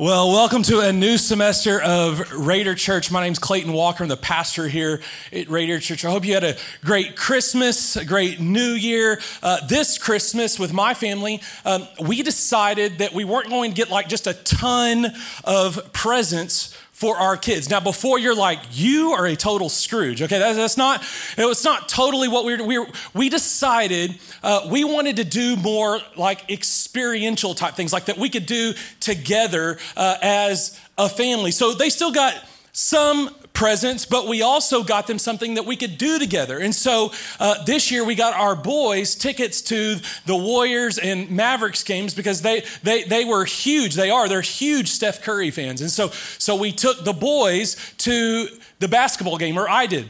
Well, welcome to a new semester of Raider Church. My name's Clayton Walker. I'm the pastor here at Raider Church. I hope you had a great Christmas, a great New Year. Uh, this Christmas with my family, um, we decided that we weren't going to get like just a ton of presents for our kids. Now, before you're like, you are a total Scrooge. Okay, that's, that's not, it was not totally what we were, we, were, we decided uh, we wanted to do more like experiential type things, like that we could do together uh, as a family. So they still got some presents, but we also got them something that we could do together. And so uh, this year we got our boys tickets to the Warriors and Mavericks games because they, they, they were huge. They are. They're huge Steph Curry fans. And so, so we took the boys to the basketball game, or I did.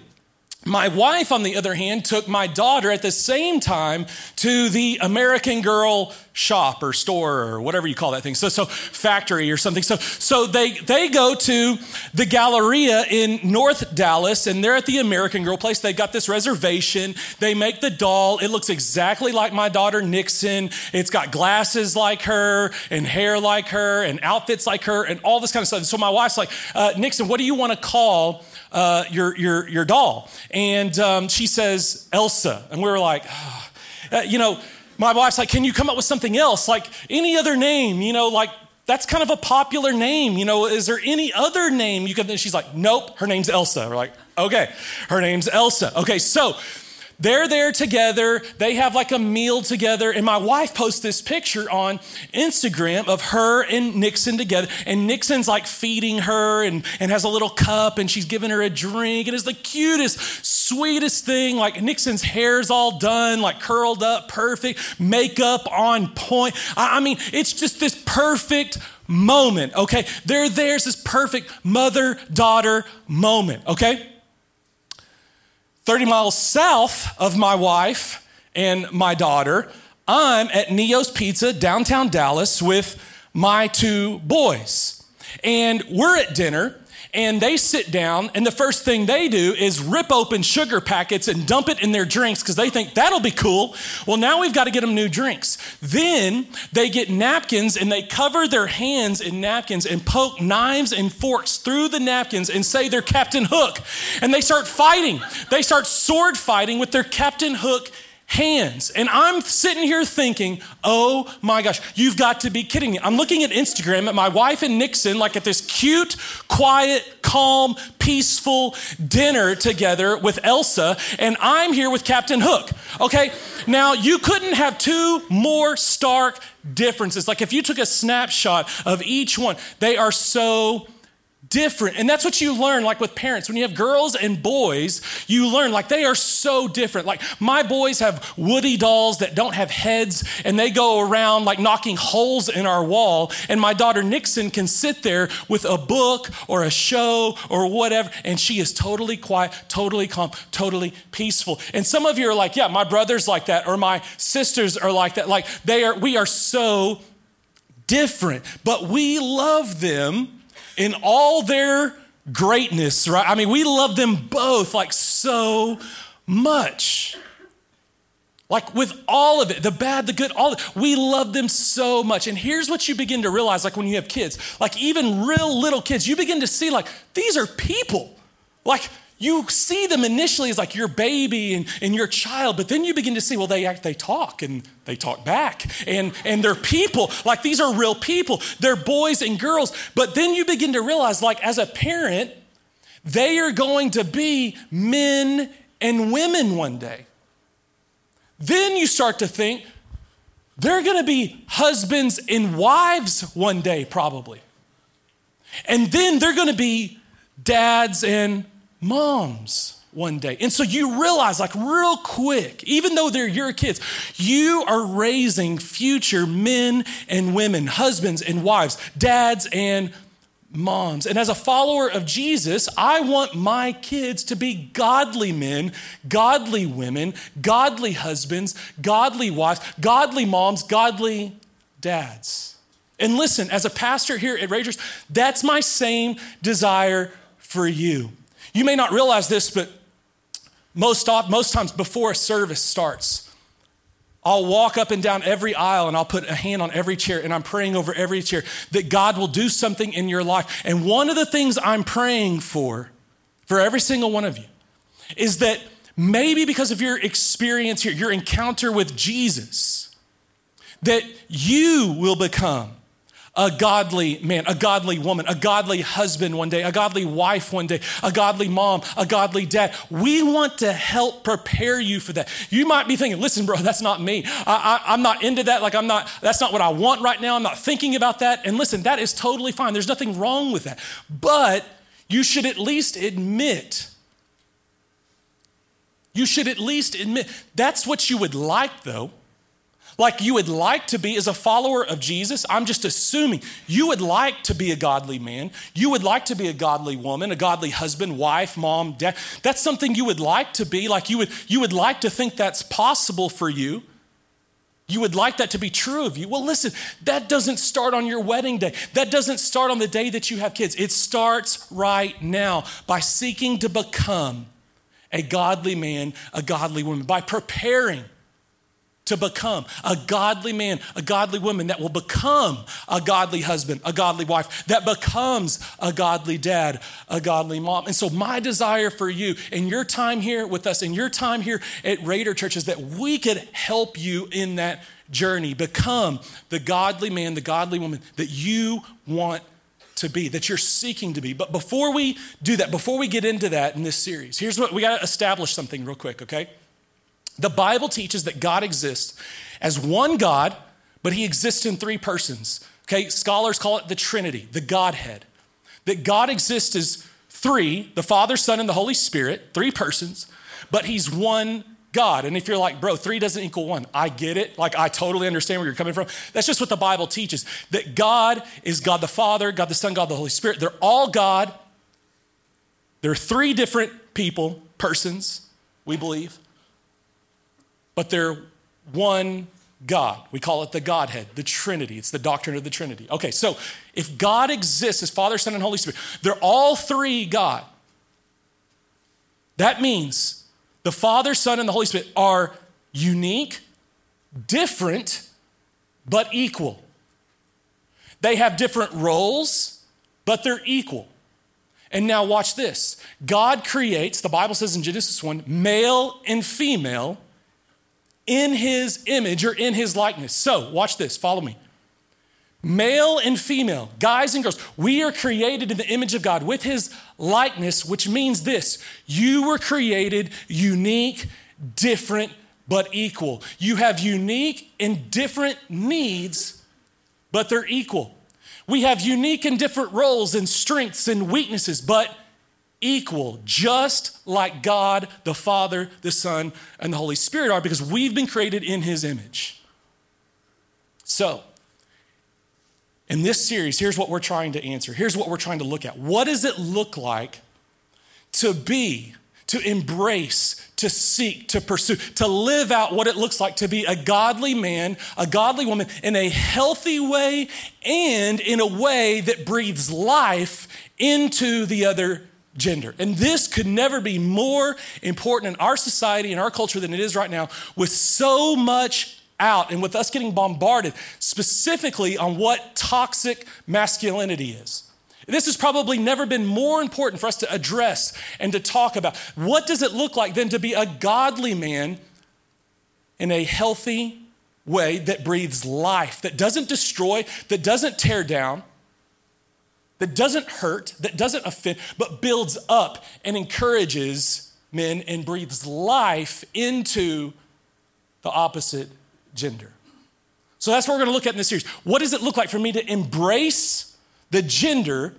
My wife, on the other hand, took my daughter at the same time to the American Girl shop or store or whatever you call that thing. So, so factory or something. So, so they, they go to the Galleria in North Dallas and they're at the American Girl place. They got this reservation. They make the doll. It looks exactly like my daughter Nixon. It's got glasses like her and hair like her and outfits like her and all this kind of stuff. So my wife's like, uh, Nixon, what do you want to call uh, your, your, your doll. And um, she says, Elsa. And we were like, oh. uh, you know, my wife's like, can you come up with something else? Like any other name, you know, like that's kind of a popular name. You know, is there any other name you can? She's like, nope, her name's Elsa. We're like, okay, her name's Elsa. Okay, so they're there together. They have like a meal together. And my wife posts this picture on Instagram of her and Nixon together. And Nixon's like feeding her and, and has a little cup and she's giving her a drink. And it's the cutest, sweetest thing. Like Nixon's hair's all done, like curled up, perfect, makeup on point. I, I mean, it's just this perfect moment, okay? They're there, there's this perfect mother daughter moment, okay? 30 miles south of my wife and my daughter, I'm at Neo's Pizza, downtown Dallas, with my two boys. And we're at dinner, and they sit down, and the first thing they do is rip open sugar packets and dump it in their drinks because they think that'll be cool. Well, now we've got to get them new drinks. Then they get napkins and they cover their hands in napkins and poke knives and forks through the napkins and say they're Captain Hook. And they start fighting. They start sword fighting with their Captain Hook hands. And I'm sitting here thinking, oh my gosh, you've got to be kidding me. I'm looking at Instagram at my wife and Nixon, like at this cute, quiet, calm, peaceful dinner together with Elsa, and I'm here with Captain Hook. Okay, now you couldn't have two more stark differences. Like if you took a snapshot of each one, they are so different. And that's what you learn, like with parents. When you have girls and boys, you learn, like, they are so different. Like, my boys have Woody dolls that don't have heads, and they go around, like, knocking holes in our wall. And my daughter Nixon can sit there with a book or a show or whatever, and she is totally quiet, totally calm, totally peaceful. And some of you are like, yeah, my brother's like that, or my sisters are like that. Like, they are, we are so different, but we love them in all their greatness, right? I mean, we love them both like so much. Like with all of it, the bad, the good, all we love them so much. And here's what you begin to realize like when you have kids, like even real little kids, you begin to see like these are people. Like you see them initially as like your baby and, and your child, but then you begin to see, well, they act, they talk and they talk back. And, and they're people, like these are real people. They're boys and girls. But then you begin to realize, like as a parent, they are going to be men and women one day. Then you start to think, they're going to be husbands and wives one day, probably. And then they're going to be dads and moms one day. And so you realize, like, real quick, even though they're your kids, you are raising future men and women, husbands and wives, dads and moms. And as a follower of Jesus, I want my kids to be godly men, godly women, godly husbands, godly wives, godly moms, godly dads. And listen, as a pastor here at Raiders, that's my same desire for you. You may not realize this, but most, off, most times before a service starts, I'll walk up and down every aisle and I'll put a hand on every chair and I'm praying over every chair that God will do something in your life. And one of the things I'm praying for, for every single one of you, is that maybe because of your experience here, your encounter with Jesus, that you will become a godly man, a godly woman, a godly husband one day, a godly wife one day, a godly mom, a godly dad. We want to help prepare you for that. You might be thinking, listen, bro, that's not me. I, am not into that. Like, I'm not, that's not what I want right now. I'm not thinking about that. And listen, that is totally fine. There's nothing wrong with that. But you should at least admit, you should at least admit that's what you would like, though like you would like to be as a follower of Jesus. I'm just assuming you would like to be a godly man. You would like to be a godly woman, a godly husband, wife, mom, dad. That's something you would like to be. Like you would, you would like to think that's possible for you. You would like that to be true of you. Well, listen, that doesn't start on your wedding day. That doesn't start on the day that you have kids. It starts right now by seeking to become a godly man, a godly woman, by preparing to become a godly man, a godly woman that will become a godly husband, a godly wife, that becomes a godly dad, a godly mom. And so, my desire for you in your time here with us, in your time here at Raider Church, is that we could help you in that journey, become the godly man, the godly woman that you want to be, that you're seeking to be. But before we do that, before we get into that in this series, here's what we got to establish something real quick, okay? The Bible teaches that God exists as one God, but he exists in three persons. Okay, scholars call it the Trinity, the Godhead. That God exists as three the Father, Son, and the Holy Spirit, three persons, but he's one God. And if you're like, bro, three doesn't equal one, I get it. Like, I totally understand where you're coming from. That's just what the Bible teaches that God is God the Father, God the Son, God the Holy Spirit. They're all God. They're three different people, persons, we believe but they're one God. We call it the Godhead, the Trinity. It's the doctrine of the Trinity. Okay, so if God exists as Father, Son, and Holy Spirit, they're all three God. That means the Father, Son, and the Holy Spirit are unique, different, but equal. They have different roles, but they're equal. And now watch this God creates, the Bible says in Genesis 1, male and female in his image or in his likeness. So, watch this, follow me. Male and female, guys and girls, we are created in the image of God with his likeness, which means this you were created unique, different, but equal. You have unique and different needs, but they're equal. We have unique and different roles and strengths and weaknesses, but equal, just like God, the Father, the Son, and the Holy Spirit are, because we've been created in His image. So, in this series, here's what we're trying to answer. Here's what we're trying to look at. What does it look like to be, to embrace, to seek, to pursue, to live out what it looks like to be a godly man, a godly woman in a healthy way and in a way that breathes life into the other gender. And this could never be more important in our society and our culture than it is right now, with so much out and with us getting bombarded specifically on what toxic masculinity is. This has probably never been more important for us to address and to talk about. What does it look like then to be a godly man in a healthy way that breathes life, that doesn't destroy, that doesn't tear down, that doesn't hurt, that doesn't offend, but builds up and encourages men and breathes life into the opposite gender. So that's what we're going to look at in this series. What does it look like for me to embrace the gender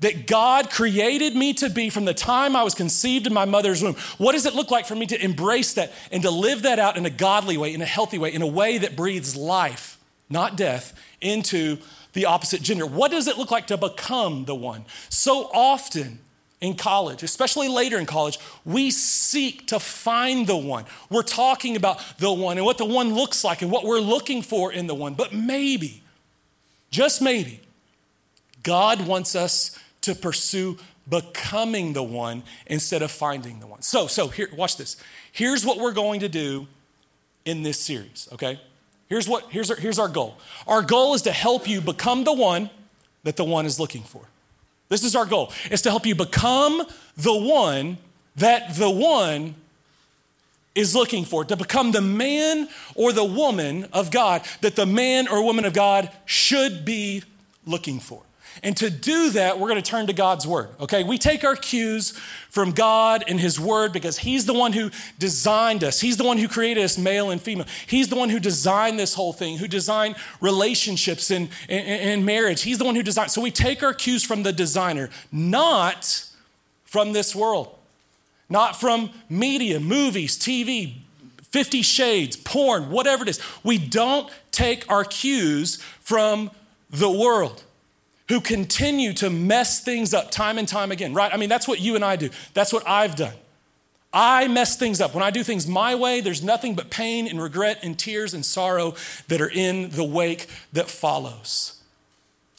that God created me to be from the time I was conceived in my mother's womb? What does it look like for me to embrace that and to live that out in a godly way, in a healthy way, in a way that breathes life, not death, into the opposite gender. What does it look like to become the one? So often in college, especially later in college, we seek to find the one. We're talking about the one and what the one looks like and what we're looking for in the one. But maybe, just maybe, God wants us to pursue becoming the one instead of finding the one. So, so here, watch this. Here's what we're going to do in this series, okay? Here's what here's our, here's our goal. Our goal is to help you become the one that the one is looking for. This is our goal. Is to help you become the one that the one is looking for, to become the man or the woman of God that the man or woman of God should be looking for. And to do that, we're going to turn to God's word. Okay? We take our cues from God and his word because he's the one who designed us. He's the one who created us male and female. He's the one who designed this whole thing, who designed relationships and, and, marriage. He's the one who designed. So we take our cues from the designer, not from this world, not from media, movies, TV, 50 shades, porn, whatever it is. We don't take our cues from the world who continue to mess things up time and time again, right? I mean, that's what you and I do. That's what I've done. I mess things up. When I do things my way, there's nothing but pain and regret and tears and sorrow that are in the wake that follows.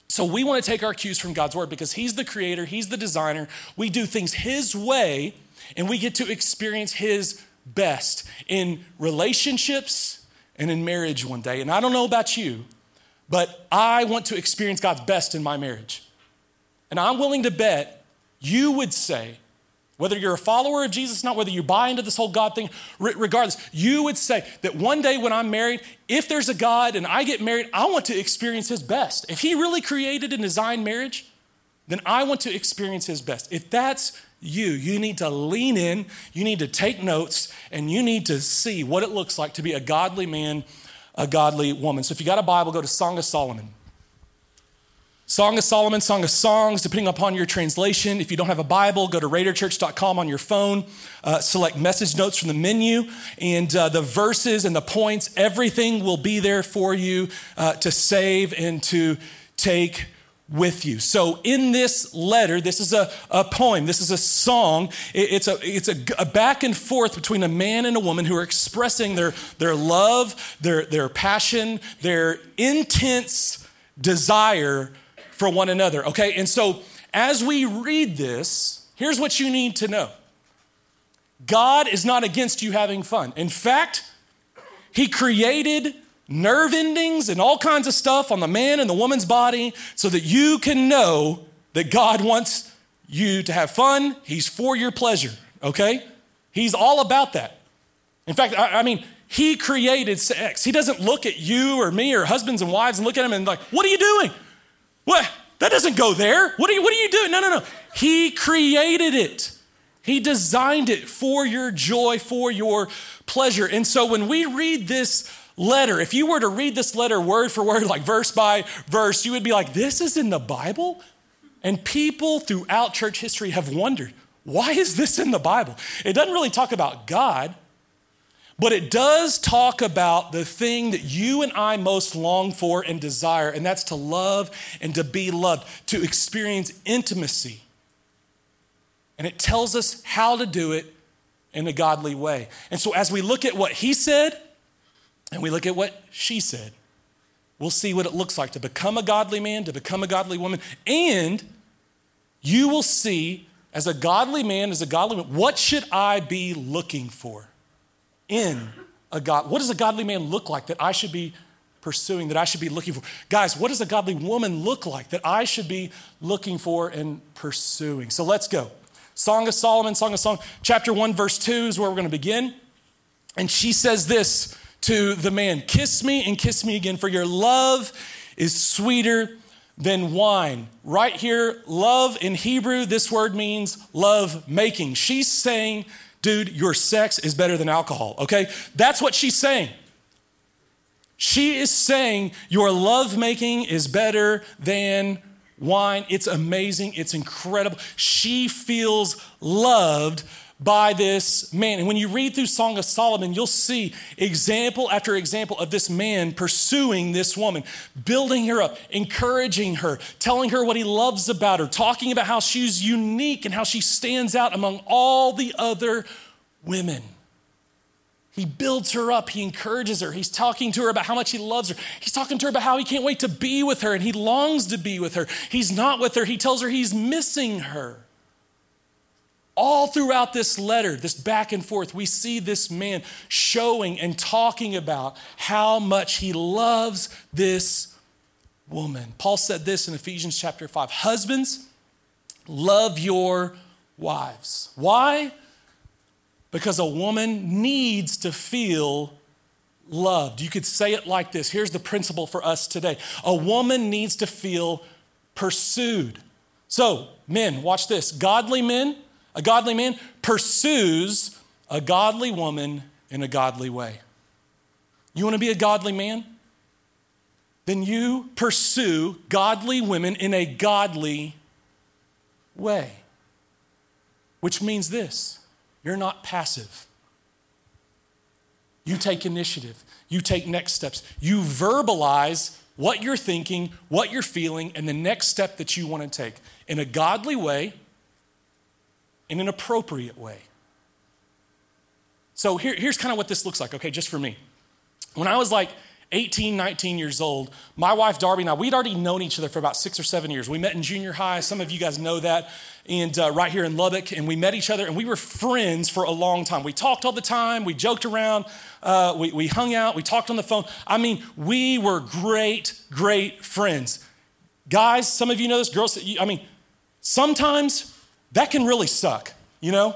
So we want to take our cues from God's word because He's the creator, He's the designer. We do things His way, and we get to experience His best in relationships and in marriage one day. And I don't know about you, but I want to experience God's best in my marriage. And I'm willing to bet you would say, whether you're a follower of Jesus, or not whether you buy into this whole God thing, regardless, you would say that one day when I'm married, if there's a God and I get married, I want to experience His best. If He really created and designed marriage, then I want to experience His best. If that's you, you need to lean in, you need to take notes, and you need to see what it looks like to be a godly man a godly woman. So if you got a Bible, go to Song of Solomon. Song of Solomon, Song of Songs, depending upon your translation. If you don't have a Bible, go to raiderchurch.com on your phone, uh, select message notes from the menu, and uh, the verses and the points, everything will be there for you uh, to save and to take with you. So, in this letter, this is a, a poem, this is a song. It, it's, a, it's a, a, back and forth between a man and a woman who are expressing their, their love, their, their passion, their intense desire for one another. Okay, and so as we read this, here's what you need to know God is not against you having fun. In fact, He created nerve endings and all kinds of stuff on the man and the woman's body so that you can know that God wants you to have fun. He's for your pleasure, okay? He's all about that. In fact, I, I mean, he created sex. He doesn't look at you or me or husbands and wives and look at them and like, what are you doing? What? That doesn't go there. What are you, what are you doing? No, no, no. He created it. He designed it for your joy, for your pleasure. And so when we read this letter, if you were to read this letter word for word, like verse by verse, you would be like, this is in the Bible? And people throughout church history have wondered, why is this in the Bible? It doesn't really talk about God, but it does talk about the thing that you and I most long for and desire, and that's to love and to be loved, to experience intimacy. And it tells us how to do it in a godly way. And so, as we look at what he said and we look at what she said, we'll see what it looks like to become a godly man, to become a godly woman, and you will see as a godly man, as a godly woman, what should I be looking for in a God? What does a godly man look like that I should be pursuing, that I should be looking for? Guys, what does a godly woman look like that I should be looking for and pursuing? So let's go. Song of Solomon, Song of Song, chapter 1, verse 2 is where we're going to begin. And she says this to the man Kiss me and kiss me again, for your love is sweeter than wine. Right here, love in Hebrew, this word means love making. She's saying, dude, your sex is better than alcohol, okay? That's what she's saying. She is saying your love making is better than wine. It's amazing. It's incredible. She feels loved by this man. And when you read through Song of Solomon, you'll see example after example of this man pursuing this woman, building her up, encouraging her, telling her what he loves about her, talking about how she's unique and how she stands out among all the other women. He builds her up. He encourages her. He's talking to her about how much he loves her. He's talking to her about how he can't wait to be with her and he longs to be with her. He's not with her. He tells her he's missing her all throughout this letter, this back and forth, we see this man showing and talking about how much he loves this woman. Paul said this in Ephesians chapter 5 Husbands, love your wives. Why? Because a woman needs to feel loved. You could say it like this. Here's the principle for us today a woman needs to feel pursued. So, men, watch this. Godly men, a godly man pursues a godly woman in a godly way. You want to be a godly man? Then you pursue godly women in a godly way. Which means this you're not passive. You take initiative, you take next steps, you verbalize what you're thinking, what you're feeling, and the next step that you want to take in a godly way, in an appropriate way. So here, here's kind of what this looks like, okay, just for me. When I was like 18, 19 years old. My wife Darby and I, we'd already known each other for about six or seven years. We met in junior high. Some of you guys know that. And uh, right here in Lubbock, and we met each other, and we were friends for a long time. We talked all the time, we joked around, uh, we, we hung out, we talked on the phone. I mean, we were great, great friends. Guys, some of you know this, girls, I mean, sometimes that can really suck, you know?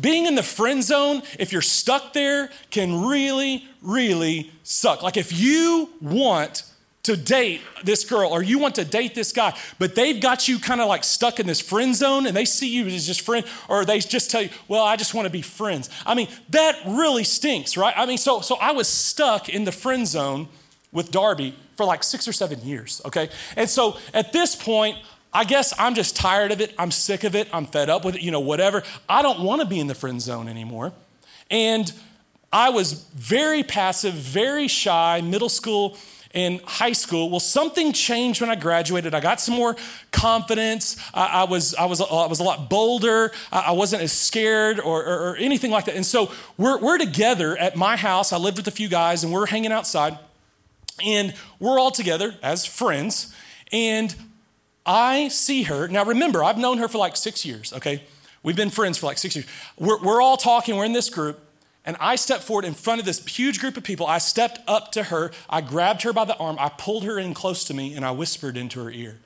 Being in the friend zone, if you're stuck there, can really, really suck. Like if you want to date this girl or you want to date this guy, but they've got you kind of like stuck in this friend zone and they see you as just friend, or they just tell you, well, I just want to be friends. I mean, that really stinks, right? I mean, so so I was stuck in the friend zone with Darby for like six or seven years, okay? And so at this point, I guess I'm just tired of it. I'm sick of it. I'm fed up with it, you know, whatever. I don't want to be in the friend zone anymore. And I was very passive, very shy, middle school and high school. Well, something changed when I graduated. I got some more confidence. I, I was, I, was, I was a lot bolder. I, I wasn't as scared or, or, or, anything like that. And so we're, we're together at my house. I lived with a few guys and we're hanging outside. And we're all together as friends. And I see her. Now, remember, I've known her for like six years, okay? We've been friends for like six years. We're, we're all talking, we're in this group, and I stepped forward in front of this huge group of people. I stepped up to her, I grabbed her by the arm, I pulled her in close to me, and I whispered into her ear.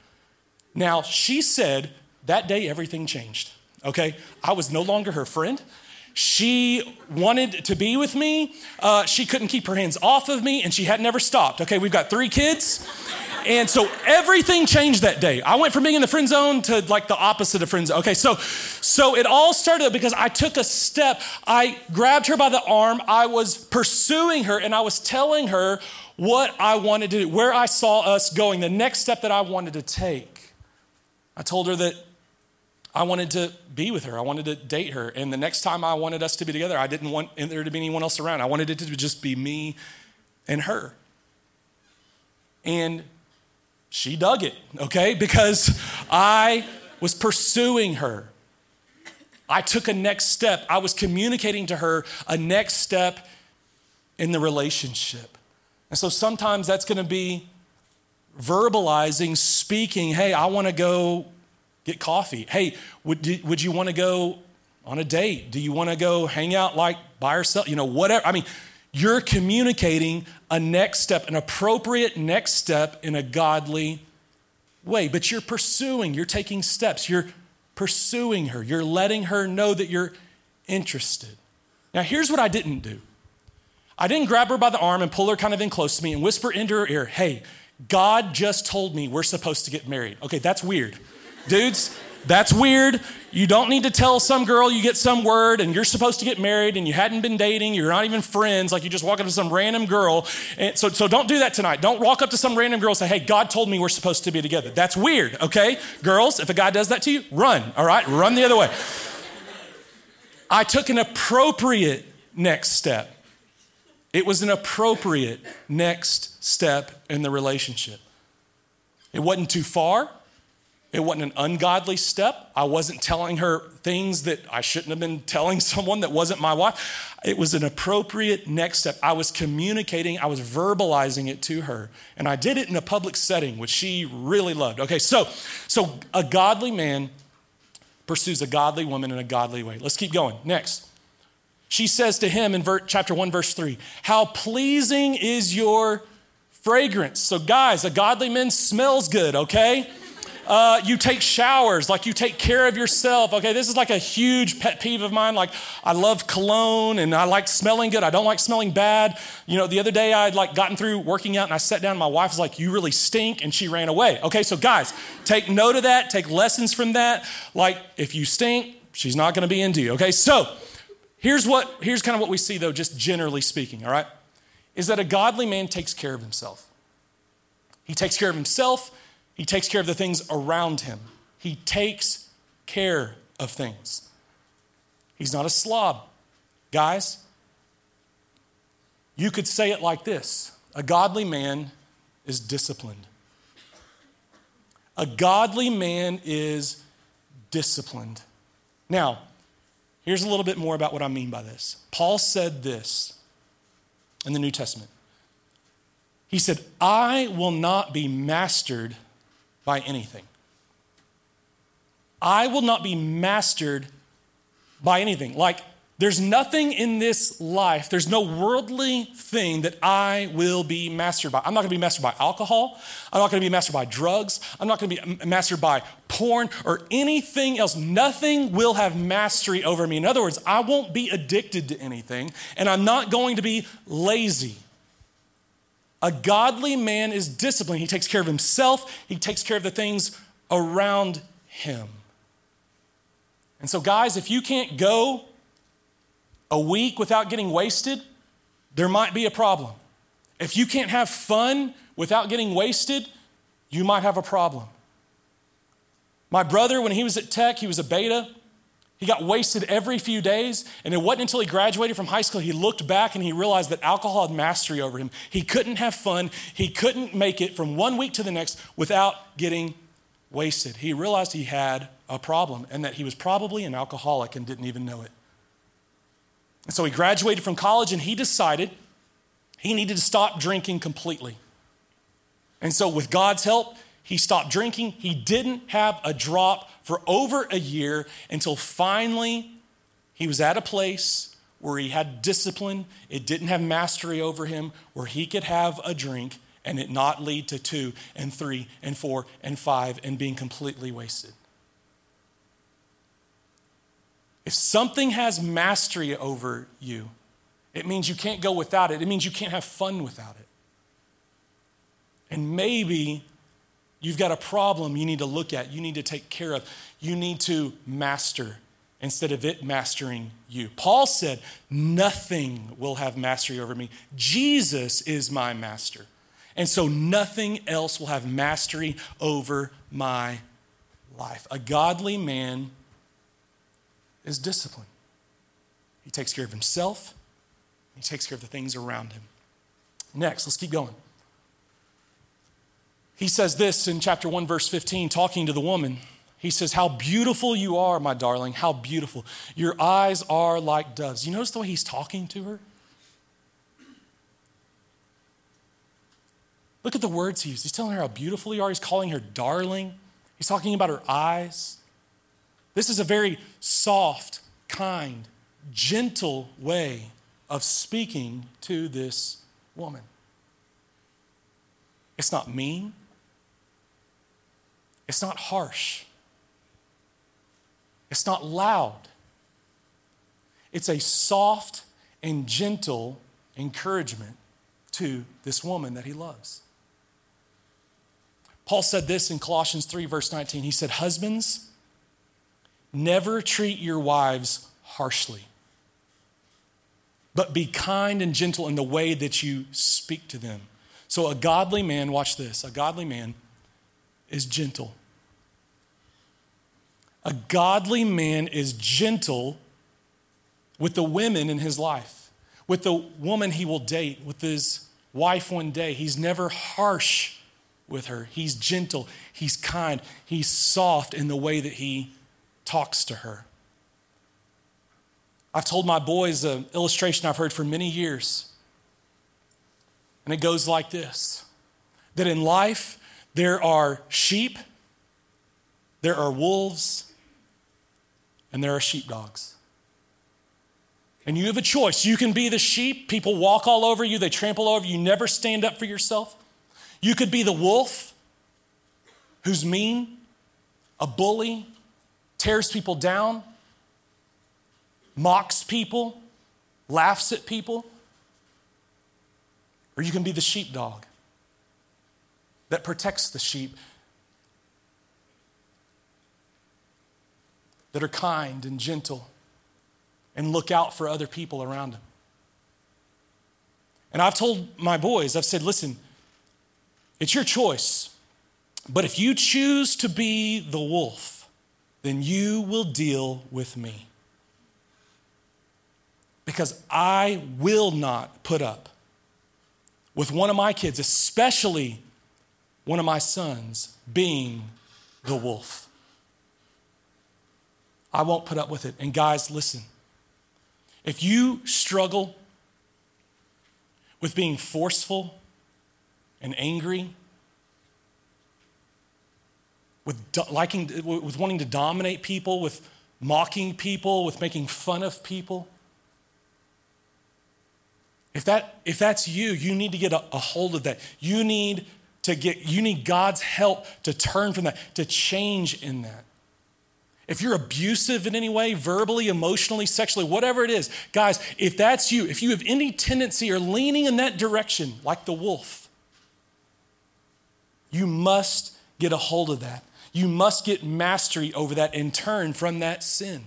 Now, she said that day everything changed, okay? I was no longer her friend. She wanted to be with me. Uh, she couldn't keep her hands off of me, and she had never stopped. Okay, we've got three kids. And so everything changed that day. I went from being in the friend zone to like the opposite of friend zone. Okay, so so it all started because I took a step. I grabbed her by the arm. I was pursuing her and I was telling her what I wanted to do, where I saw us going, the next step that I wanted to take. I told her that I wanted to be with her. I wanted to date her. And the next time I wanted us to be together, I didn't want there to be anyone else around. I wanted it to just be me and her. And she dug it, okay? Because I was pursuing her. I took a next step. I was communicating to her a next step in the relationship. And so sometimes that's going to be verbalizing, speaking, hey, I want to go get coffee. Hey, would, would you want to go on a date? Do you want to go hang out like by yourself? You know, whatever. I mean, you're communicating a next step, an appropriate next step in a godly way. But you're pursuing, you're taking steps, you're pursuing her, you're letting her know that you're interested. Now, here's what I didn't do I didn't grab her by the arm and pull her kind of in close to me and whisper into her ear, hey, God just told me we're supposed to get married. Okay, that's weird. Dudes, that's weird. You don't need to tell some girl you get some word and you're supposed to get married and you hadn't been dating, you're not even friends, like you just walk up to some random girl. And so, so don't do that tonight. Don't walk up to some random girl and say, hey, God told me we're supposed to be together. That's weird, okay? Girls, if a guy does that to you, run, all right? Run the other way. I took an appropriate next step. It was an appropriate next step in the relationship. It wasn't too far. It wasn't an ungodly step. I wasn't telling her things that I shouldn't have been telling someone that wasn't my wife. It was an appropriate next step. I was communicating, I was verbalizing it to her. And I did it in a public setting, which she really loved. Okay, so so a godly man pursues a godly woman in a godly way. Let's keep going. Next. She says to him in ver- chapter 1, verse 3, How pleasing is your fragrance. So, guys, a godly man smells good, okay? Uh, you take showers, like you take care of yourself. Okay, this is like a huge pet peeve of mine. Like, I love cologne and I like smelling good. I don't like smelling bad. You know, the other day I'd like gotten through working out and I sat down my wife was like, You really stink. And she ran away. Okay, so guys, take note of that, take lessons from that. Like, if you stink, she's not gonna be into you. Okay, so here's what, here's kind of what we see though, just generally speaking, all right? Is that a godly man takes care of himself. He takes care of himself he takes care of the things around him. He takes care of things. He's not a slob. Guys, you could say it like this a godly man is disciplined. A godly man is disciplined. Now, here's a little bit more about what I mean by this. Paul said this in the New Testament. He said, I will not be mastered by anything. I will not be mastered by anything. Like, there's nothing in this life, there's no worldly thing that I will be mastered by. I'm not gonna be mastered by alcohol. I'm not gonna be mastered by drugs. I'm not gonna be mastered by porn or anything else. Nothing will have mastery over me. In other words, I won't be addicted to anything, and I'm not going to be lazy. A godly man is disciplined. He takes care of himself, he takes care of the things around him. And so, guys, if you can't go a week without getting wasted, there might be a problem. If you can't have fun without getting wasted, you might have a problem. My brother, when he was at Tech, he was a beta. He got wasted every few days, and it wasn't until he graduated from high school he looked back and he realized that alcohol had mastery over him. He couldn't have fun, he couldn't make it from one week to the next without getting wasted. He realized he had a problem and that he was probably an alcoholic and didn't even know it. And so he graduated from college and he decided he needed to stop drinking completely. And so, with God's help, he stopped drinking. He didn't have a drop for over a year until finally he was at a place where he had discipline. It didn't have mastery over him, where he could have a drink and it not lead to two and three and four and five and being completely wasted. If something has mastery over you, it means you can't go without it. It means you can't have fun without it. And maybe You've got a problem you need to look at, you need to take care of, you need to master instead of it mastering you. Paul said, Nothing will have mastery over me. Jesus is my master. And so nothing else will have mastery over my life. A godly man is disciplined. He takes care of himself, he takes care of the things around him. Next, let's keep going. He says this in chapter 1, verse 15, talking to the woman. He says, How beautiful you are, my darling, how beautiful. Your eyes are like doves. You notice the way he's talking to her? Look at the words he used. He's telling her how beautiful you are. He's calling her darling. He's talking about her eyes. This is a very soft, kind, gentle way of speaking to this woman. It's not mean. It's not harsh. It's not loud. It's a soft and gentle encouragement to this woman that he loves. Paul said this in Colossians 3, verse 19. He said, Husbands, never treat your wives harshly, but be kind and gentle in the way that you speak to them. So, a godly man, watch this, a godly man is gentle. A godly man is gentle with the women in his life, with the woman he will date, with his wife one day. He's never harsh with her. He's gentle, he's kind, he's soft in the way that he talks to her. I've told my boys an illustration I've heard for many years. And it goes like this that in life, there are sheep, there are wolves, and there are sheepdogs. And you have a choice. You can be the sheep, people walk all over you, they trample over you, you never stand up for yourself. You could be the wolf who's mean, a bully, tears people down, mocks people, laughs at people. Or you can be the sheepdog that protects the sheep, that are kind and gentle and look out for other people around them. And I've told my boys, I've said, listen, it's your choice. But if you choose to be the wolf, then you will deal with me. Because I will not put up with one of my kids, especially one of my sons, being the wolf. I won't put up with it. And guys, listen. If you struggle with being forceful and angry, with liking, with wanting to dominate people, with mocking people, with making fun of people, if that if that's you, you need to get a, a hold of that. You need to get you need God's help to turn from that, to change in that. If you're abusive in any way, verbally, emotionally, sexually, whatever it is, guys, if that's you, if you have any tendency or leaning in that direction, like the wolf, you must get a hold of that. You must get mastery over that and turn from that sin.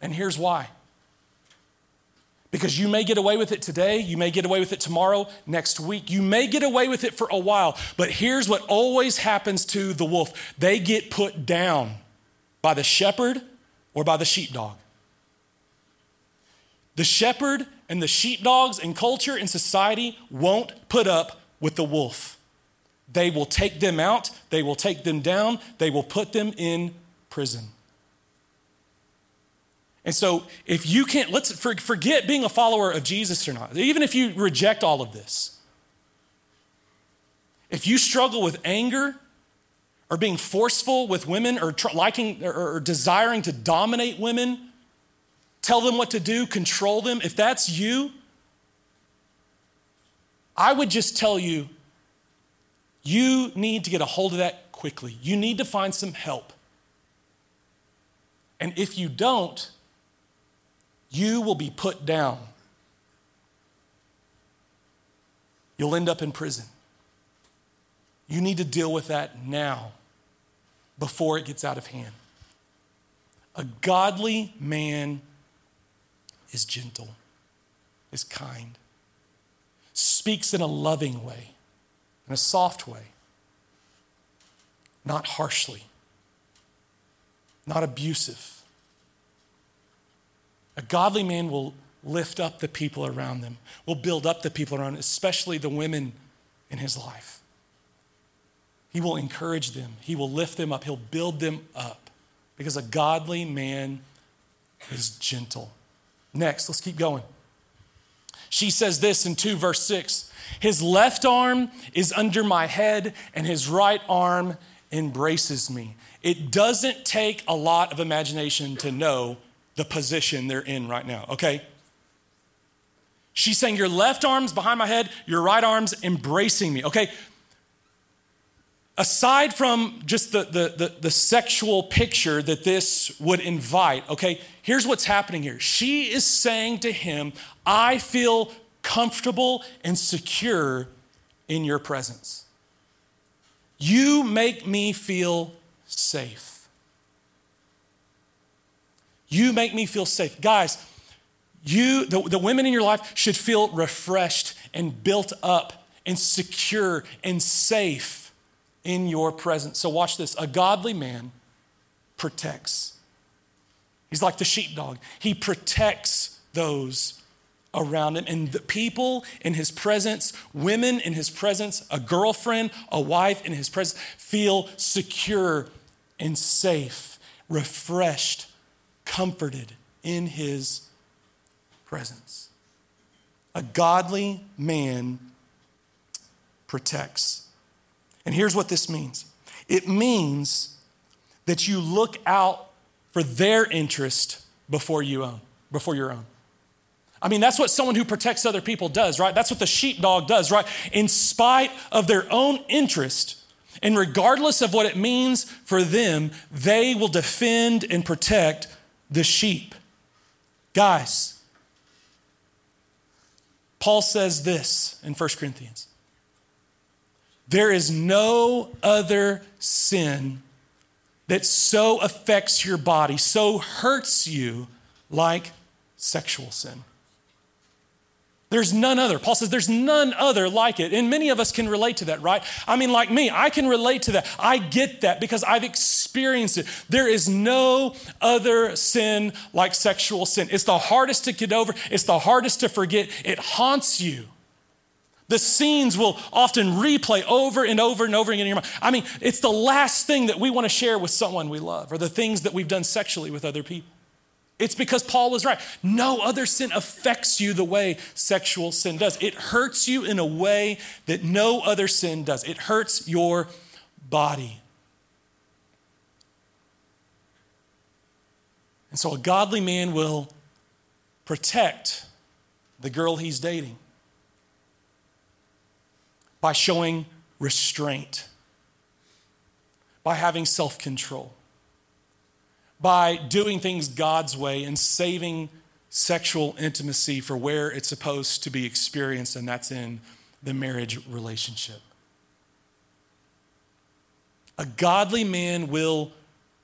And here's why. Because you may get away with it today, you may get away with it tomorrow, next week. You may get away with it for a while, but here's what always happens to the wolf they get put down by the shepherd or by the sheepdog. The shepherd and the sheepdogs in culture and society won't put up with the wolf. They will take them out, they will take them down, they will put them in prison. And so, if you can't, let's forget being a follower of Jesus or not, even if you reject all of this. If you struggle with anger or being forceful with women or tr- liking or, or desiring to dominate women, tell them what to do, control them, if that's you, I would just tell you, you need to get a hold of that quickly. You need to find some help. And if you don't, you will be put down. You'll end up in prison. You need to deal with that now before it gets out of hand. A godly man is gentle, is kind, speaks in a loving way, in a soft way, not harshly, not abusive. A godly man will lift up the people around them, will build up the people around, especially the women in his life. He will encourage them, He will lift them up, He'll build them up because a godly man is gentle. Next, let's keep going. She says this in 2 verse 6 His left arm is under my head, and his right arm embraces me. It doesn't take a lot of imagination to know the position they're in right now, okay? She's saying, Your left arm's behind my head, your right arm's embracing me, okay? Aside from just the, the, the, the, sexual picture that this would invite, okay, here's what's happening here. She is saying to him, I feel comfortable and secure in your presence. You make me feel safe. You make me feel safe. Guys, you, the, the women in your life should feel refreshed and built up and secure and safe in your presence. So, watch this. A godly man protects. He's like the sheepdog, he protects those around him. And the people in his presence, women in his presence, a girlfriend, a wife in his presence, feel secure and safe, refreshed, comforted in his presence. A godly man protects. And here's what this means it means that you look out for their interest before you own, before your own. I mean, that's what someone who protects other people does, right? That's what the sheepdog does, right? In spite of their own interest, and regardless of what it means for them, they will defend and protect the sheep. Guys, Paul says this in 1 Corinthians there is no other sin that so affects your body, so hurts you like sexual sin. There's none other. Paul says there's none other like it. And many of us can relate to that, right? I mean, like me, I can relate to that. I get that because I've experienced it. There is no other sin like sexual sin. It's the hardest to get over, it's the hardest to forget. It haunts you. The scenes will often replay over and over and over again in your mind. I mean, it's the last thing that we want to share with someone we love or the things that we've done sexually with other people. It's because Paul was right. No other sin affects you the way sexual sin does. It hurts you in a way that no other sin does. It hurts your body. And so a godly man will protect the girl he's dating by showing restraint, by having self control by doing things God's way and saving sexual intimacy for where it's supposed to be experienced, and that's in the marriage relationship. A godly man will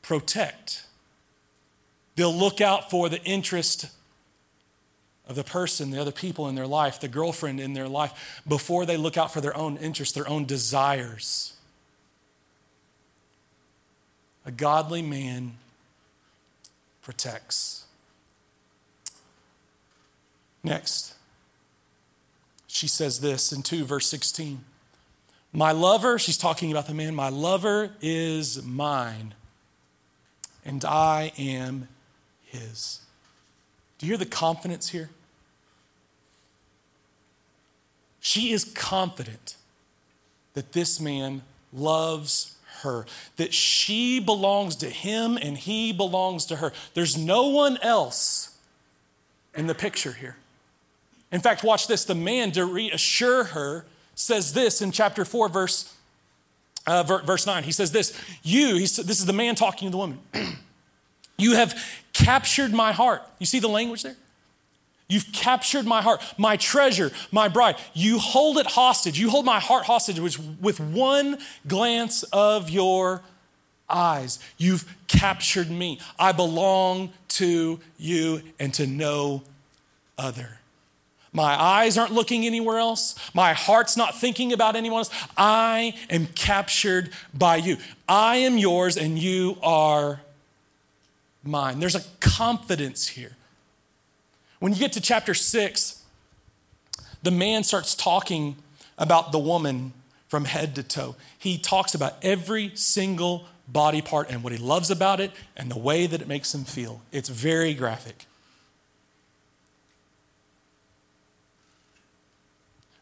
protect, they'll look out for the interest of the person, the other people in their life, the girlfriend in their life, before they look out for their own interests, their own desires. A godly man protects. Next, she says this in 2, verse 16. My lover, she's talking about the man, my lover is mine, and I am his. Do you hear the confidence here? She is confident that this man loves her, that she belongs to him and he belongs to her. There's no one else in the picture here. In fact, watch this. The man, to reassure her, says this in chapter 4, verse, uh, verse 9. He says this You, this is the man talking to the woman, you have captured my heart. You see the language there? You've captured my heart, my treasure, my bride. You hold it hostage. You hold my heart hostage with one glance of your eyes. You've captured me. I belong to you and to no other. My eyes aren't looking anywhere else. My heart's not thinking about anyone else. I am captured by you. I am yours and you are mine. There's a confidence here. When you get to chapter six, the man starts talking about the woman from head to toe. He talks about every single body part and what he loves about it and the way that it makes him feel. It's very graphic.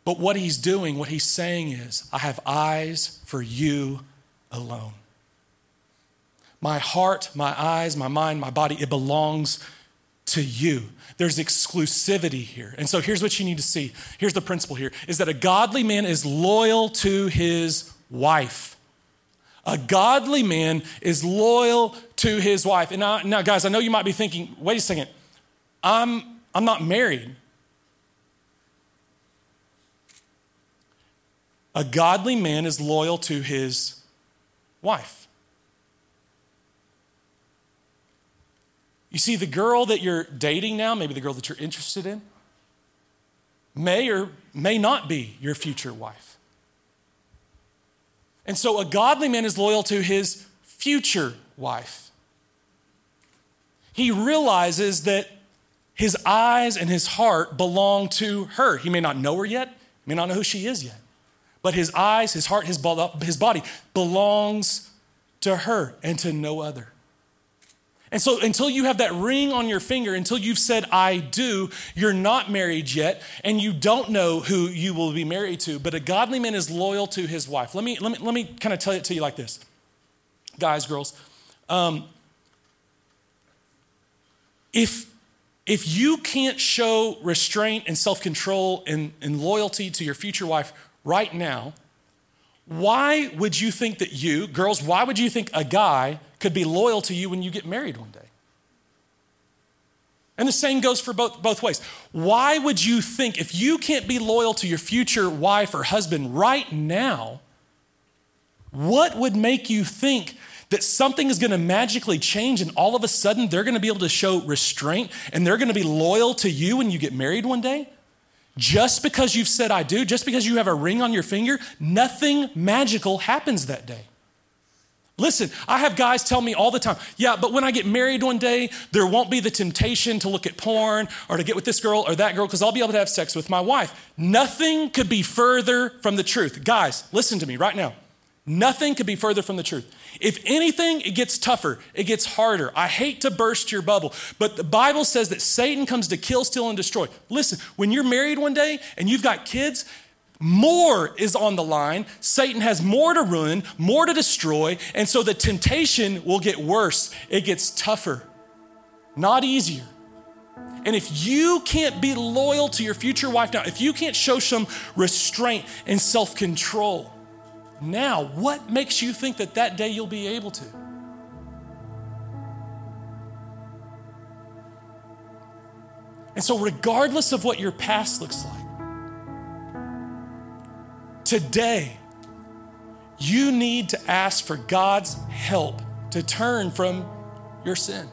But what he's doing, what he's saying is, I have eyes for you alone. My heart, my eyes, my mind, my body, it belongs to you. There's exclusivity here. And so here's what you need to see. Here's the principle here is that a godly man is loyal to his wife. A godly man is loyal to his wife. And now, now guys, I know you might be thinking, wait a second, I'm, I'm not married. A godly man is loyal to his wife. You see, the girl that you're dating now, maybe the girl that you're interested in, may or may not be your future wife. And so a godly man is loyal to his future wife. He realizes that his eyes and his heart belong to her. He may not know her yet, may not know who she is yet, but his eyes, his heart, his body belongs to her and to no other. And so, until you have that ring on your finger, until you've said, I do, you're not married yet, and you don't know who you will be married to. But a godly man is loyal to his wife. Let me, let me, let me kind of tell it to you like this guys, girls. Um, if, if you can't show restraint and self control and, and loyalty to your future wife right now, why would you think that you, girls, why would you think a guy could be loyal to you when you get married one day? And the same goes for both, both ways. Why would you think, if you can't be loyal to your future wife or husband right now, what would make you think that something is going to magically change and all of a sudden they're going to be able to show restraint and they're going to be loyal to you when you get married one day? Just because you've said I do, just because you have a ring on your finger, nothing magical happens that day. Listen, I have guys tell me all the time, yeah, but when I get married one day, there won't be the temptation to look at porn or to get with this girl or that girl because I'll be able to have sex with my wife. Nothing could be further from the truth. Guys, listen to me right now. Nothing could be further from the truth. If anything, it gets tougher, it gets harder. I hate to burst your bubble, but the Bible says that Satan comes to kill, steal, and destroy. Listen, when you're married one day and you've got kids, more is on the line. Satan has more to ruin, more to destroy, and so the temptation will get worse. It gets tougher, not easier. And if you can't be loyal to your future wife now, if you can't show some restraint and self control now, what makes you think that that day you'll be able to? And so, regardless of what your past looks like, Today, you need to ask for God's help to turn from your sin,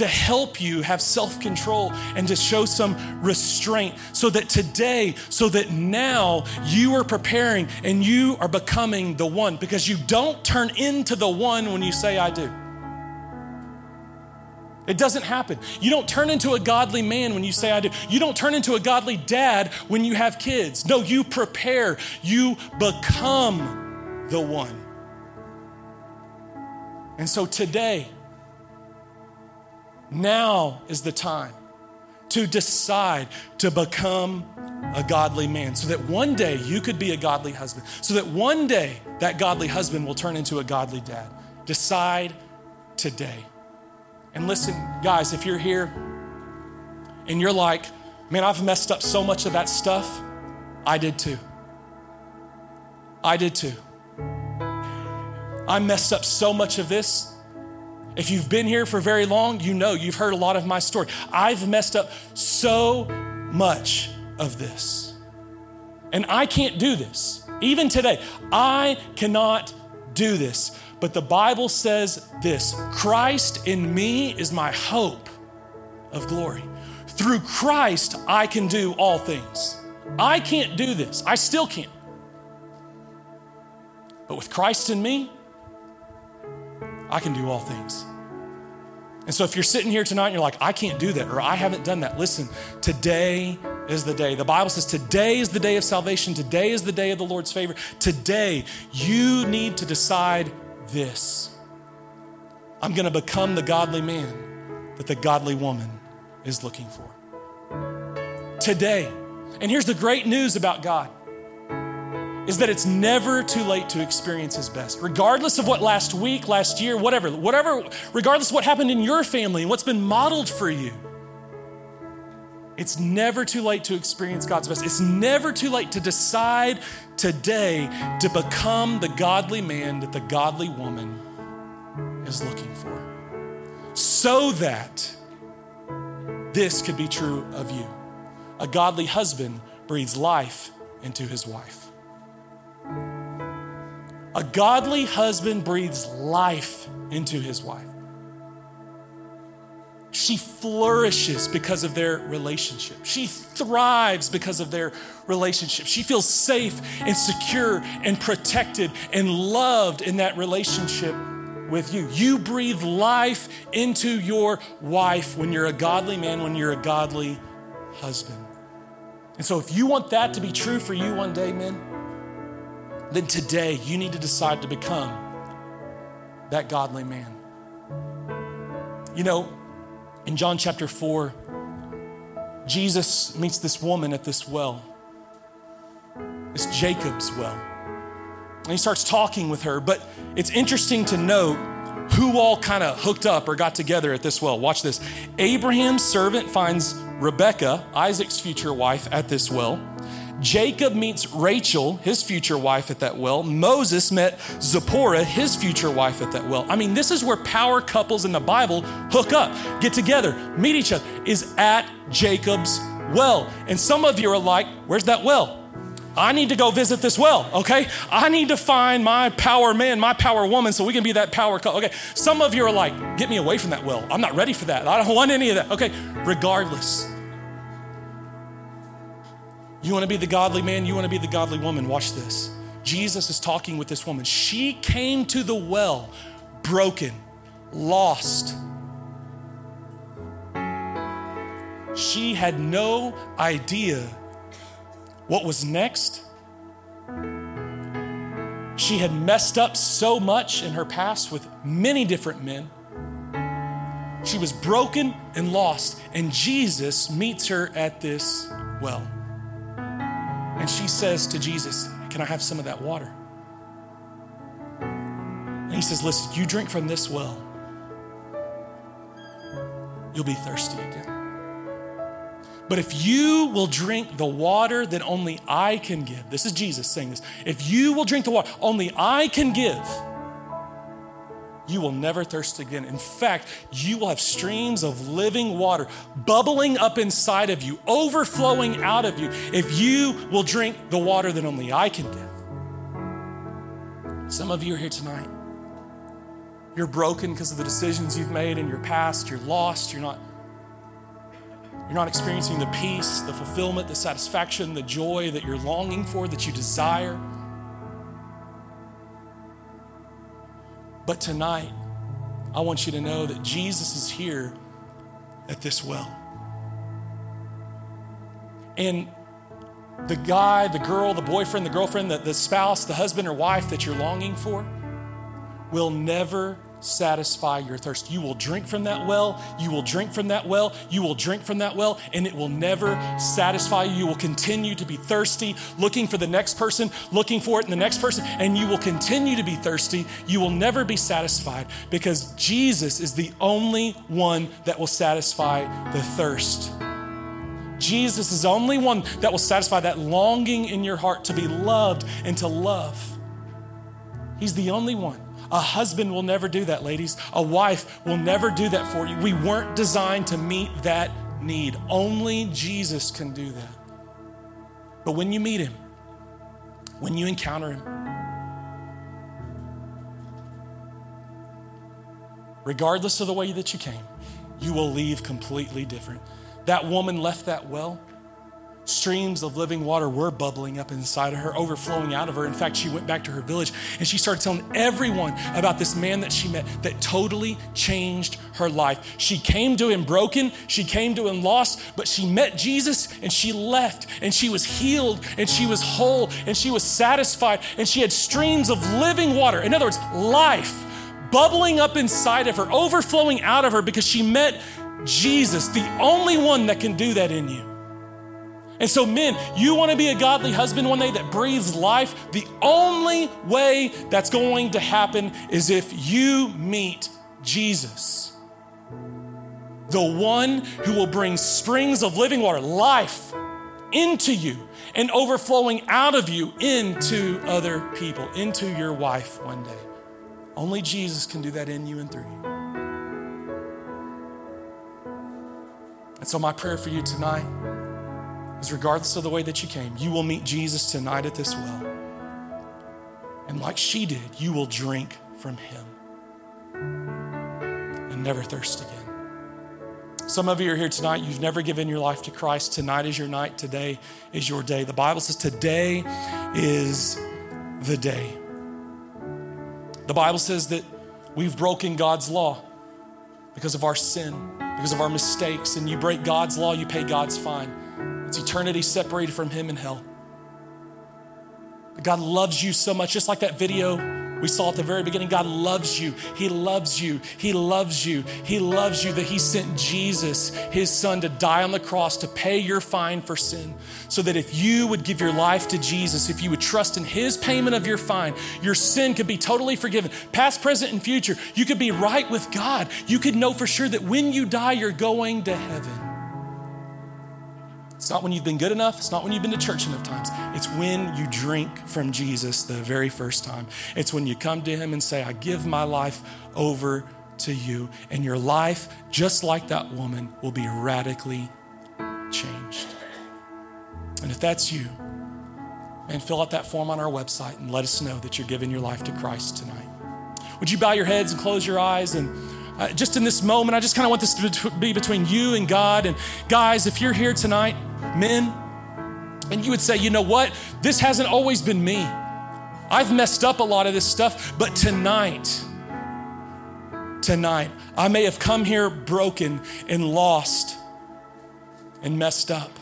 to help you have self control and to show some restraint so that today, so that now you are preparing and you are becoming the one because you don't turn into the one when you say, I do. It doesn't happen. You don't turn into a godly man when you say, I do. You don't turn into a godly dad when you have kids. No, you prepare, you become the one. And so today, now is the time to decide to become a godly man so that one day you could be a godly husband, so that one day that godly husband will turn into a godly dad. Decide today. And listen, guys, if you're here and you're like, man, I've messed up so much of that stuff, I did too. I did too. I messed up so much of this. If you've been here for very long, you know you've heard a lot of my story. I've messed up so much of this. And I can't do this. Even today, I cannot do this. But the Bible says this Christ in me is my hope of glory. Through Christ, I can do all things. I can't do this, I still can't. But with Christ in me, I can do all things. And so if you're sitting here tonight and you're like, I can't do that, or I haven't done that, listen, today is the day. The Bible says today is the day of salvation. Today is the day of the Lord's favor. Today, you need to decide this I'm going to become the godly man that the godly woman is looking for. Today. And here's the great news about God is that it's never too late to experience his best. Regardless of what last week, last year, whatever, whatever, regardless of what happened in your family and what's been modeled for you. It's never too late to experience God's best. It's never too late to decide today to become the godly man that the godly woman is looking for. So that this could be true of you. A godly husband breathes life into his wife. A godly husband breathes life into his wife. She flourishes because of their relationship. She thrives because of their relationship. She feels safe and secure and protected and loved in that relationship with you. You breathe life into your wife when you're a godly man, when you're a godly husband. And so, if you want that to be true for you one day, men, then today you need to decide to become that godly man. You know, in John chapter 4, Jesus meets this woman at this well. It's Jacob's well. And he starts talking with her, but it's interesting to note who all kind of hooked up or got together at this well. Watch this. Abraham's servant finds Rebecca, Isaac's future wife, at this well. Jacob meets Rachel, his future wife, at that well. Moses met Zipporah, his future wife, at that well. I mean, this is where power couples in the Bible hook up, get together, meet each other, is at Jacob's well. And some of you are like, where's that well? I need to go visit this well, okay? I need to find my power man, my power woman, so we can be that power couple. Okay, some of you are like, get me away from that well. I'm not ready for that. I don't want any of that. Okay, regardless. You want to be the godly man, you want to be the godly woman. Watch this. Jesus is talking with this woman. She came to the well broken, lost. She had no idea what was next? She had messed up so much in her past with many different men. She was broken and lost, and Jesus meets her at this well. And she says to Jesus, Can I have some of that water? And he says, Listen, you drink from this well, you'll be thirsty again. But if you will drink the water that only I can give, this is Jesus saying this. If you will drink the water only I can give, you will never thirst again. In fact, you will have streams of living water bubbling up inside of you, overflowing out of you, if you will drink the water that only I can give. Some of you are here tonight. You're broken because of the decisions you've made in your past. You're lost. You're not you're not experiencing the peace, the fulfillment, the satisfaction, the joy that you're longing for, that you desire. But tonight, I want you to know that Jesus is here at this well. And the guy, the girl, the boyfriend, the girlfriend, the, the spouse, the husband or wife that you're longing for will never satisfy your thirst. You will drink from that well, you will drink from that well, you will drink from that well, and it will never satisfy you. You will continue to be thirsty, looking for the next person, looking for it in the next person, and you will continue to be thirsty. You will never be satisfied because Jesus is the only one that will satisfy the thirst. Jesus is the only one that will satisfy that longing in your heart to be loved and to love. He's the only one. A husband will never do that, ladies. A wife will never do that for you. We weren't designed to meet that need. Only Jesus can do that. But when you meet him, when you encounter him, regardless of the way that you came, you will leave completely different. That woman left that well streams of living water were bubbling up inside of her, overflowing out of her. In fact, she went back to her village and she started telling everyone about this man that she met that totally changed her life. She came to him broken, she came to him lost, but she met Jesus and she left and she was healed and she was whole and she was satisfied and she had streams of living water. In other words, life bubbling up inside of her, overflowing out of her because she met Jesus, the only one that can do that in you. And so, men, you want to be a godly husband one day that breathes life? The only way that's going to happen is if you meet Jesus, the one who will bring springs of living water, life, into you and overflowing out of you into other people, into your wife one day. Only Jesus can do that in you and through you. And so, my prayer for you tonight is regardless of the way that you came, you will meet Jesus tonight at this well. And like she did, you will drink from him and never thirst again. Some of you are here tonight, you've never given your life to Christ. Tonight is your night, today is your day. The Bible says today is the day. The Bible says that we've broken God's law because of our sin, because of our mistakes, and you break God's law, you pay God's fine. It's eternity separated from Him in hell. But God loves you so much, just like that video We saw at the very beginning, God loves you. He loves you. He loves you. He loves you that He sent Jesus, His Son, to die on the cross to pay your fine for sin. So that if you would give your life to Jesus, if you would trust in His payment of your fine, your sin could be totally forgiven. Past, present, and future, you could be right with God. You could know for sure that when you die, you're going to heaven. It's not when you've been good enough. It's not when you've been to church enough times. It's when you drink from Jesus the very first time. It's when you come to Him and say, I give my life over to you. And your life, just like that woman, will be radically changed. And if that's you, man, fill out that form on our website and let us know that you're giving your life to Christ tonight. Would you bow your heads and close your eyes and uh, just in this moment, I just kind of want this to be between you and God. And guys, if you're here tonight, men, and you would say, you know what? This hasn't always been me. I've messed up a lot of this stuff, but tonight, tonight, I may have come here broken and lost and messed up.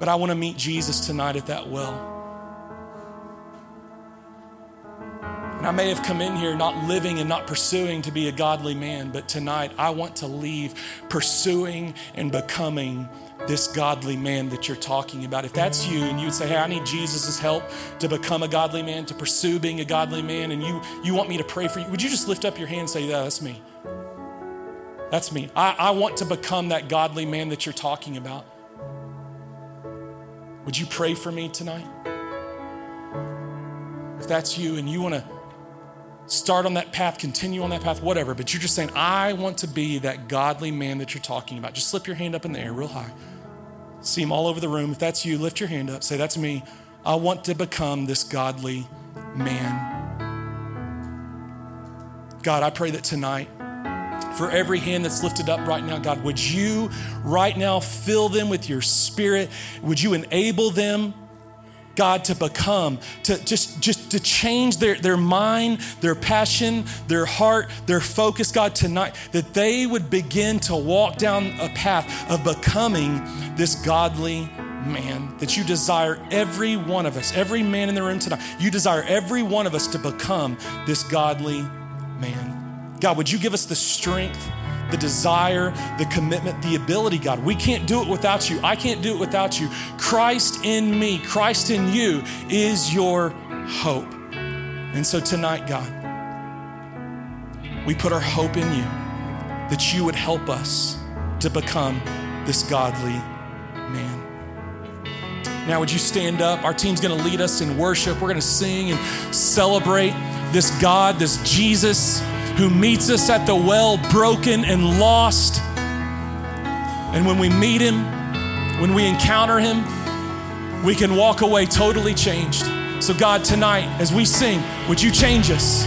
But I want to meet Jesus tonight at that well. And I may have come in here not living and not pursuing to be a godly man, but tonight I want to leave pursuing and becoming this godly man that you're talking about. If that's you and you would say, Hey, I need Jesus' help to become a godly man, to pursue being a godly man, and you, you want me to pray for you, would you just lift up your hand and say, Yeah, that's me? That's me. I, I want to become that godly man that you're talking about. Would you pray for me tonight? If that's you and you want to start on that path, continue on that path, whatever, but you're just saying, I want to be that godly man that you're talking about. Just slip your hand up in the air real high. See him all over the room. If that's you, lift your hand up. Say, That's me. I want to become this godly man. God, I pray that tonight, for every hand that's lifted up right now, God, would you right now fill them with your spirit? Would you enable them? God to become, to just, just to change their, their mind, their passion, their heart, their focus, God, tonight, that they would begin to walk down a path of becoming this godly man, that you desire every one of us, every man in the room tonight, you desire every one of us to become this godly man. God, would you give us the strength? The desire, the commitment, the ability, God. We can't do it without you. I can't do it without you. Christ in me, Christ in you is your hope. And so tonight, God, we put our hope in you that you would help us to become this godly man. Now, would you stand up? Our team's gonna lead us in worship. We're gonna sing and celebrate this God, this Jesus who meets us at the well, broken and lost. And when we meet him, when we encounter him, we can walk away totally changed. So, God, tonight, as we sing, would you change us?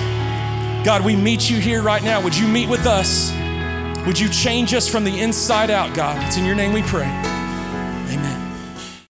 God, we meet you here right now. Would you meet with us? Would you change us from the inside out, God? It's in your name we pray. Amen.